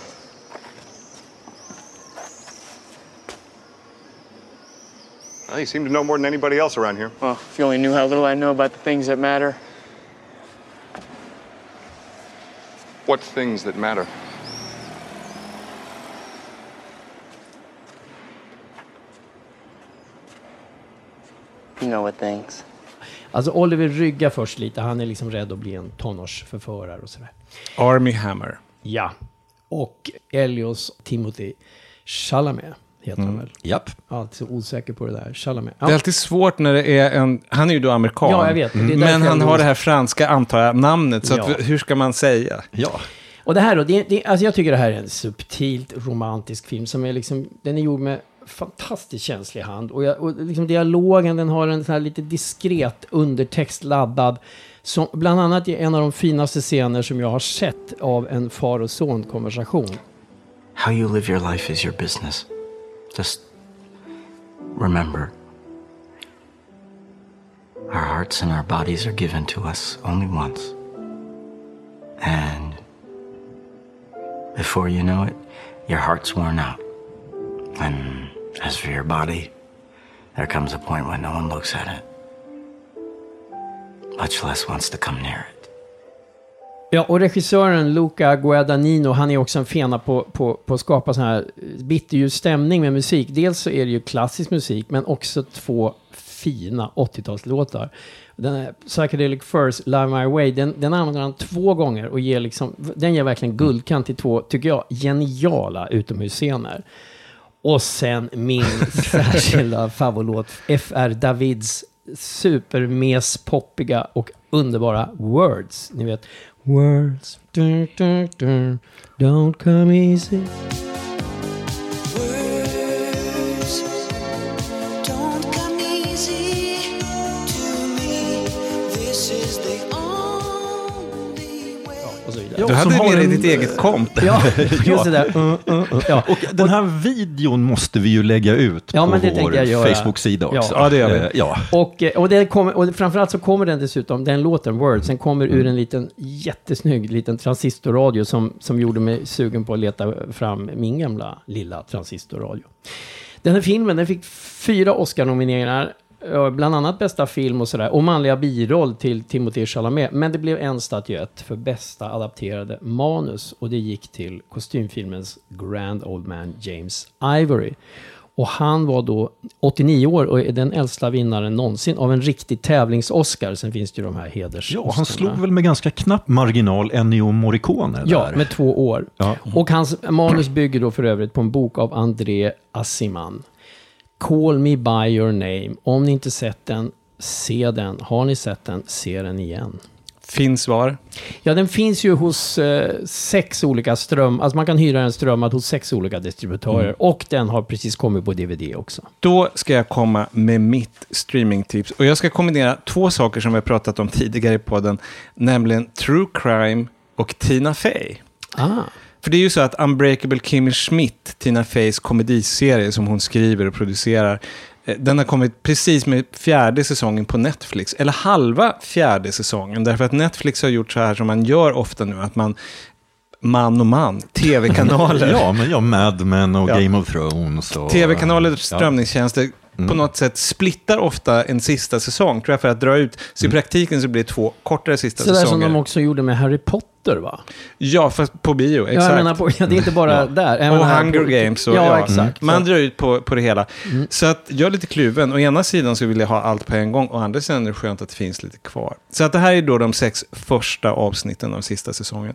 Well, you seem to know more than anybody else around here. Well, if you only knew how little I know about the things that matter. What things that matter? You know what things. Alltså Oliver ryggar först lite, han är liksom rädd att bli en tonårsförförare och sådär. Army Hammer. Ja. Och Elios Timothy Chalamet heter han väl? Japp. Alltid så osäker på det där. Chalamet. Det är alltid svårt när det är en... Han är ju då amerikan. Ja, jag vet. Det är därför Men jag han har det här franska, antar jag, namnet. Så Ja. att, hur ska man säga? Ja. Och det här då, det, det, alltså jag tycker det här är en subtilt romantisk film som är liksom, den är gjord med fantastiskt känslig hand. Och, jag, och liksom dialogen, den har en sån här lite diskret undertext laddad. Som bland annat är en av de finaste scener som jag har sett av en far och son konversation. How you live your life is your business. Just remember our hearts and our bodies are given to us only once. And before you know it, your heart's worn out. And as for your body, there comes a point when no one looks at it, much less wants to come near it. Ja, och regissören Luca Guadagnino, han är också en fena på, på, på att skapa sån här bitterljuv stämning med musik. Dels så är det ju klassisk musik, men också två fina 80-talslåtar. Den här Psychedelic First, Love My Way, den, den använder han två gånger och ger liksom, den ger verkligen guldkant till två, tycker jag, geniala utomhusscener. Och sen min särskilda favoritlåt, F.R. Davids supermes-poppiga och underbara Words. Ni vet, Words, dun, dun, dun, don't come easy. Du hade dig en- ditt eget komp. Ja, just det där. Uh, uh, uh. Ja. Och den här videon måste vi ju lägga ut Ja, på men det vår. Facebook-sida också. Ja. Ja, det gör vi. Eh, Ja. Och, eh, och, det kommer, och framförallt så kommer den dessutom, den låten Words, den kommer ur en liten jättesnygg liten transistorradio som, som gjorde mig sugen på att leta fram min gamla lilla transistorradio. Den här filmen, den fick fyra Oscar-nomineringar, bland annat bästa film och sådär, och manliga biroll till Timothée Chalamet. Men det blev en statyett för bästa adapterade manus och det gick till kostymfilmens Grand Old Man James Ivory. Och han var då 89 år och är den äldsta vinnaren någonsin av en riktig tävlings-Oscar. Sen finns det ju de här heders ja, han slog väl med ganska knapp marginal Ennio Morricone Ja, där. med två år. Ja. Och hans manus bygger då för övrigt på en bok av André Assiman. Call me by your name. Om ni inte sett den, se den. Har ni sett den, se den igen. Finns var. Ja, den finns ju hos eh, sex olika ström... Alltså man kan hyra den strömmad hos sex olika distributörer. Mm. Och den har precis kommit på DVD också. Då ska jag komma med mitt streamingtips. Och jag ska kombinera två saker som vi har pratat om tidigare i podden. Nämligen True Crime och Tina Fey. Ah. För det är ju så att Unbreakable Kimmy Schmidt, Tina Feys komediserie som hon skriver och producerar, eh, den har kommit precis med fjärde säsongen på Netflix. Eller halva fjärde säsongen. Därför att Netflix har gjort så här som man gör ofta nu. Att man, man och man, tv-kanaler. ja, men ja, Mad Men och Ja. Game of Thrones. Och, Tv-kanaler, Ja. Strömningstjänster, på Mm. något sätt splittar ofta en sista säsong, tror jag, för att dra ut. Så i praktiken så blir det två kortare sista Sådär som säsonger. de också gjorde med Harry Potter va? Ja, fast på bio, exakt. Ja, jag menar på, ja, det är inte bara Ja. där. Jag och Hunger på, Games. Och, ja, ja, exakt. Man Så- drar ut på, på det hela. Mm. Så att jag är lite kluven. Å ena sidan så vill jag ha allt på en gång. Å andra sidan är det skönt att det finns lite kvar. Så att det här är då de sex första avsnitten av sista säsongen.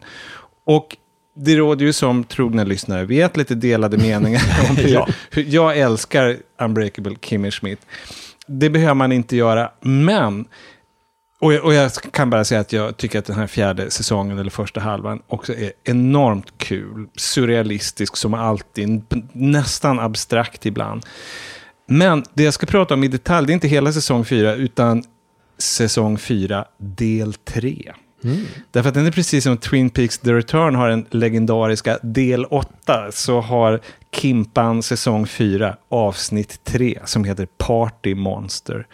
Och det råder ju som trogna lyssnare vet lite delade meningar om hur, Ja. jag älskar Unbreakable Kimmy Schmidt. Det behöver man inte göra, men Och jag, och jag kan bara säga att jag tycker att den här fjärde säsongen, eller första halvan, också är enormt kul. Surrealistisk som alltid, nästan abstrakt ibland. Men det jag ska prata om i detalj, det är inte hela säsong fyra, utan säsong fyra, del tre. Mm. Därför att den är precis som Twin Peaks The Return har den legendariska del 8, så har Kimpan säsong 4 avsnitt 3 som heter Party Monster.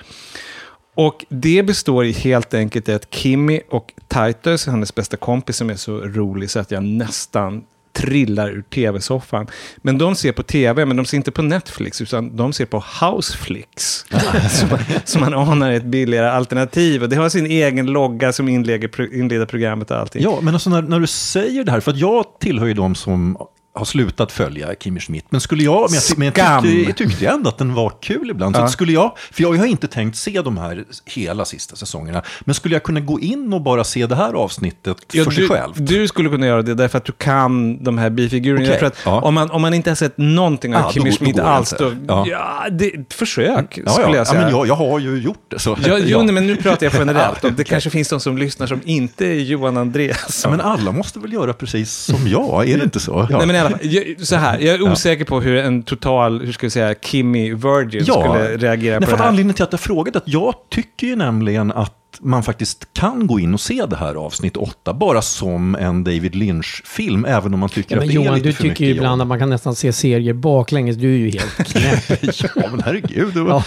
Och det består i helt enkelt i att Kimmy och Titus, hennes bästa kompis som är så rolig så att jag nästan trillar ur tv-soffan. Men de ser på tv, men de ser inte på Netflix, utan de ser på Houseflix. som, som man anar är ett billigare alternativ. Och det har sin egen logga som inleder, inleder programmet och allting. Ja, men alltså när, när du säger det här, för att jag tillhör ju de som har slutat följa Kimmy Schmidt. Men skulle jag, men jag, men jag, tyckte, jag tyckte ändå att den var kul ibland. Så Ja. att skulle jag, för jag har inte tänkt se de här hela sista säsongerna. Men skulle jag kunna gå in och bara se det här avsnittet Ja, för sig du, själv? du skulle kunna göra det därför att du kan de här bifigurerna. Att ja. om, man, om man inte har sett någonting av Ah, Kimmy Schmidt alls, då, Ja. det, försök Ja, skulle ja. jag säga. Men jag, jag har ju gjort det. Så. Ja, jo, nej, men nu pratar jag generellt. Det okej. kanske finns de som lyssnar som inte är Johan Andreas. Men alla måste väl göra precis som jag, är det inte så? Nej, men alla fall, jag, så här, jag är osäker på hur en total, hur ska vi säga, Kimmy Virgin skulle reagera Nej, på för det att här. anledningen till att jag frågat att jag tycker ju nämligen att man faktiskt kan gå in och se det här avsnitt 8 bara som en David Lynch-film, även om man tycker Ja, att det är Johan, lite du för tycker mycket ju ibland jobb. att man kan nästan se serier baklänges. Du är ju helt knäpp. ja, men herregud. Det var...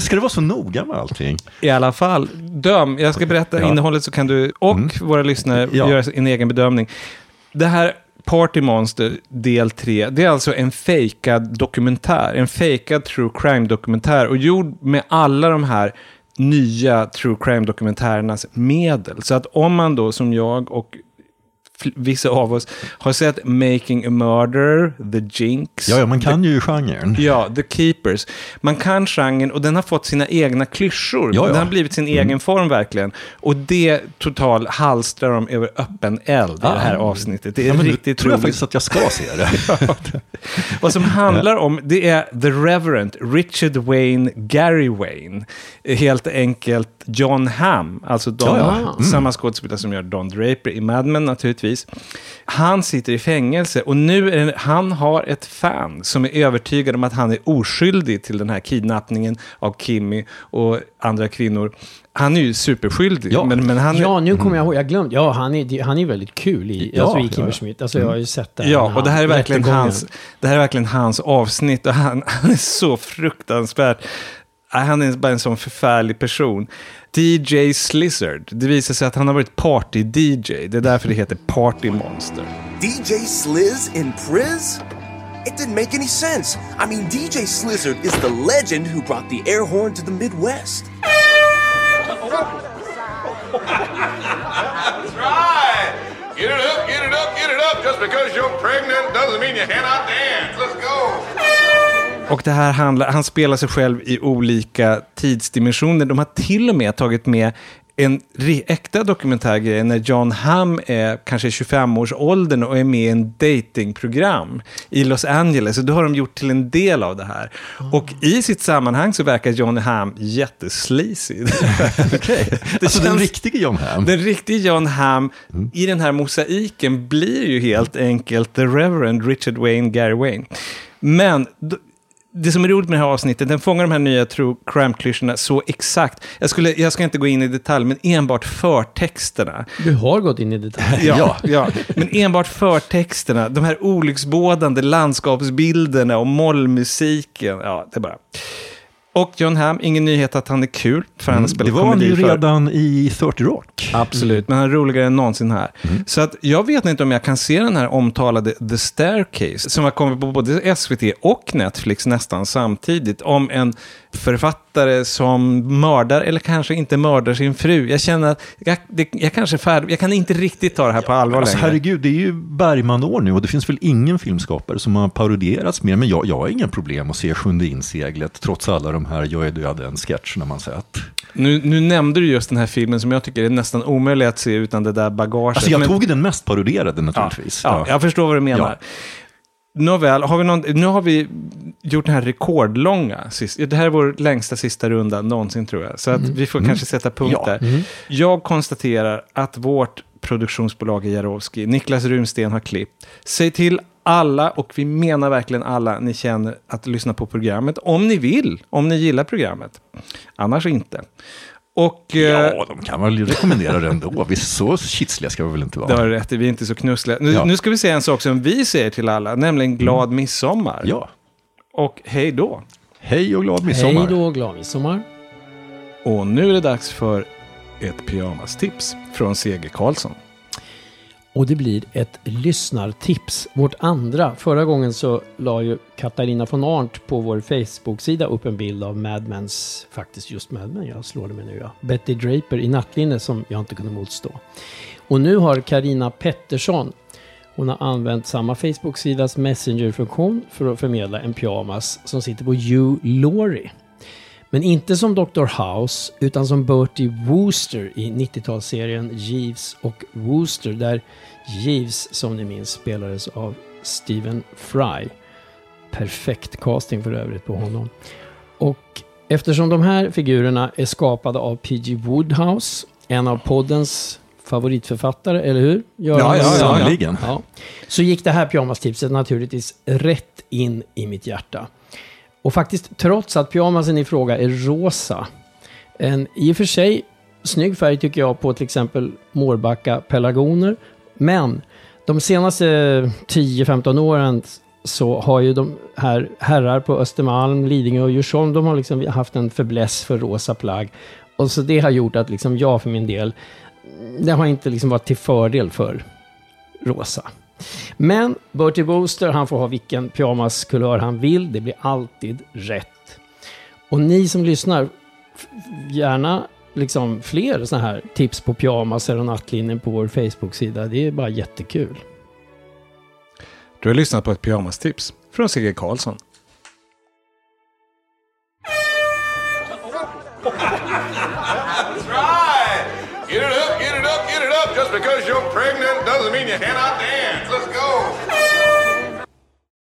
Ska det vara så noga med allting? I alla fall, döm. Jag ska berätta Ja. innehållet så kan du och våra lyssnare Ja. göra en egen bedömning. Det här Party Monster del 3, det är alltså en fejkad dokumentär. En fejkad true crime-dokumentär och gjord med alla de här nya true crime-dokumentärernas medel. Så att om man då som jag och vissa av oss har sett Making a Murder, The Jinx. Ja, ja, man kan ju genren. Ja, The Keepers. Man kan genren och den har fått sina egna klyschor. Ja, ja. Den har blivit sin egen form verkligen. Och det total halstrar de över öppen eld i det här avsnittet. Det är Ja, riktigt tror jag roligt. faktiskt att jag ska se det. Vad som handlar om, det är The Reverend Richard Wayne Gary Wayne. Helt enkelt John Hamm, alltså Don, Ja, ja. Mm. samma skådespelare som gör Don Draper i Mad Men naturligtvis. Han sitter i fängelse och nu är det, han har ett fan som är övertygad om att han är oskyldig till den här kidnappningen av Kimmy och andra kvinnor. Han är ju superskyldig, Ja. men, men han är... Ja, nu kommer jag ihåg. Jag glömde. Ja, han är, han är väldigt kul i, Ja, alltså, i Kimmy ja. Schmidt. Alltså, jag har ju sett det. Ja, och det här är verkligen hans, det här är verkligen hans avsnitt och han, han är så fruktansvärt. Nej, Han är bara en sån förfärlig person. DJ Slizzard, det visar sig att han har varit party-DJ. Det är därför det heter Party Monster. DJ Sliz in Priz? It didn't make any sense. I mean, DJ Slizzard is the legend who brought the air horn to the Midwest. That's right. Get it up, get it up, get it up. Just because you're pregnant doesn't mean you cannot dance. Let's go. Och det här handlar, han spelar sig själv i olika tidsdimensioner. De har till och med tagit med en äkta dokumentärgrej när John Hamm är kanske 25-årsåldern och är med i en datingprogram i Los Angeles. Och då har de gjort till en del av det här. Och i sitt sammanhang så verkar John Hamm jättesleazy. Okej. Alltså den riktige John Hamm. Den riktiga John Hamm i den här mosaiken blir ju helt enkelt The Reverend Richard Wayne Gary Wayne. Men det som är roligt med det här avsnittet, den fångar de här nya true crime-klyschorna så exakt. Jag, skulle, jag ska inte gå in i detalj, men enbart förtexterna. Du har gått in i detalj. Ja, ja, men enbart förtexterna, de här olycksbådande landskapsbilderna och mollmusiken. Ja, det är bara... Och John Hamm, ingen nyhet att han är kul, för han har Det spelat var han ju redan i 30 Rock. Absolut, men han är roligare än någonsin här. Så att jag vet inte om jag kan se den här omtalade The Staircase, som har kommit på både SVT och Netflix nästan samtidigt, om en författare som mördar, eller kanske inte mördar sin fru. Jag känner att jag, det, jag kanske är färdig, jag kan inte riktigt ta det här på allvar Alltså, längre. herregud, det är ju Bergman-år nu och det finns väl ingen filmskapare som har paroderats mer. Men jag, jag har inga problem att se Sjunde inseglet, trots alla de här Jag är döden-sketcherna man sett. Nu, nu nämnde du just den här filmen som jag tycker är nästan omöjlig att se utan det där bagaget. Alltså jag Men- tog den mest paroderade naturligtvis. Ja, jag förstår vad du menar. Ja. Nåväl, har vi någon, nu har vi gjort den här rekordlånga. Sist, det här är vår längsta sista runda någonsin tror jag. Så att vi får kanske sätta punkt Ja. där. Jag konstaterar att vårt produktionsbolag i Jarowski, Niklas Runsten har klippt. Säg till alla, och vi menar verkligen alla, ni känner att lyssna på programmet. Om ni vill, om ni gillar programmet. Annars inte. Och... eh, Ja, de kan väl rekommendera det ändå. Vi så kitsliga ska vi väl inte Det vara. har du rätt i, vi är inte så knussliga. Nu, Ja. nu ska vi säga en sak som vi säger till alla, nämligen glad midsommar. Ja. Och hej då. Hej och glad Hej midsommar. då, glad midsommar. Och nu är det dags för ett pyjamastips från CG Karlsson. Och det blir ett lyssnartips. Vårt andra. Förra gången så la ju Katarina von Arndt på vår Facebook-sida upp en bild av Mad Mens, faktiskt just Mad Men, jag slår det med nu ja. Betty Draper i nattlinne som jag inte kunde motstå. Och nu har Karina Pettersson, hon har använt samma Facebook-sidas Messenger-funktion för att förmedla en pyjamas som sitter på Hugh Laurie. Men inte som Dr. House, utan som Bertie Wooster i 90-talsserien Jeeves och Wooster, där Jeeves, som ni minns, spelades av Stephen Fry. Perfekt casting för övrigt på honom. Och eftersom de här figurerna är skapade av P.G. Woodhouse, en av poddens favoritförfattare, eller hur? Göran? Ja, ja, ja, ja. Ja. Så gick det här pyjamastipset naturligtvis rätt in i mitt hjärta. Och faktiskt trots att pyjamasen i fråga är rosa. En i och för sig snygg färg tycker jag på till exempel Mårbacka pelargoner. Men de senaste 10-15 åren så har ju de här herrar på Östermalm, Lidingö och Djursholm, de har liksom haft en fäbless för rosa plagg. Och så det har gjort att liksom jag för min del, det har inte liksom varit till fördel för rosa. Men Bertie Booster, han får ha vilken pyjamaskulör han vill. Det blir alltid rätt. Och ni som lyssnar, gärna liksom fler sådana här tips på pyjamas och nattlinnen på vår Facebook-sida. Det är bara jättekul. Du har lyssnat på ett pyjamastips från Sigge Karlsson. Because you're pregnant doesn't mean you cannot dance. Let's go.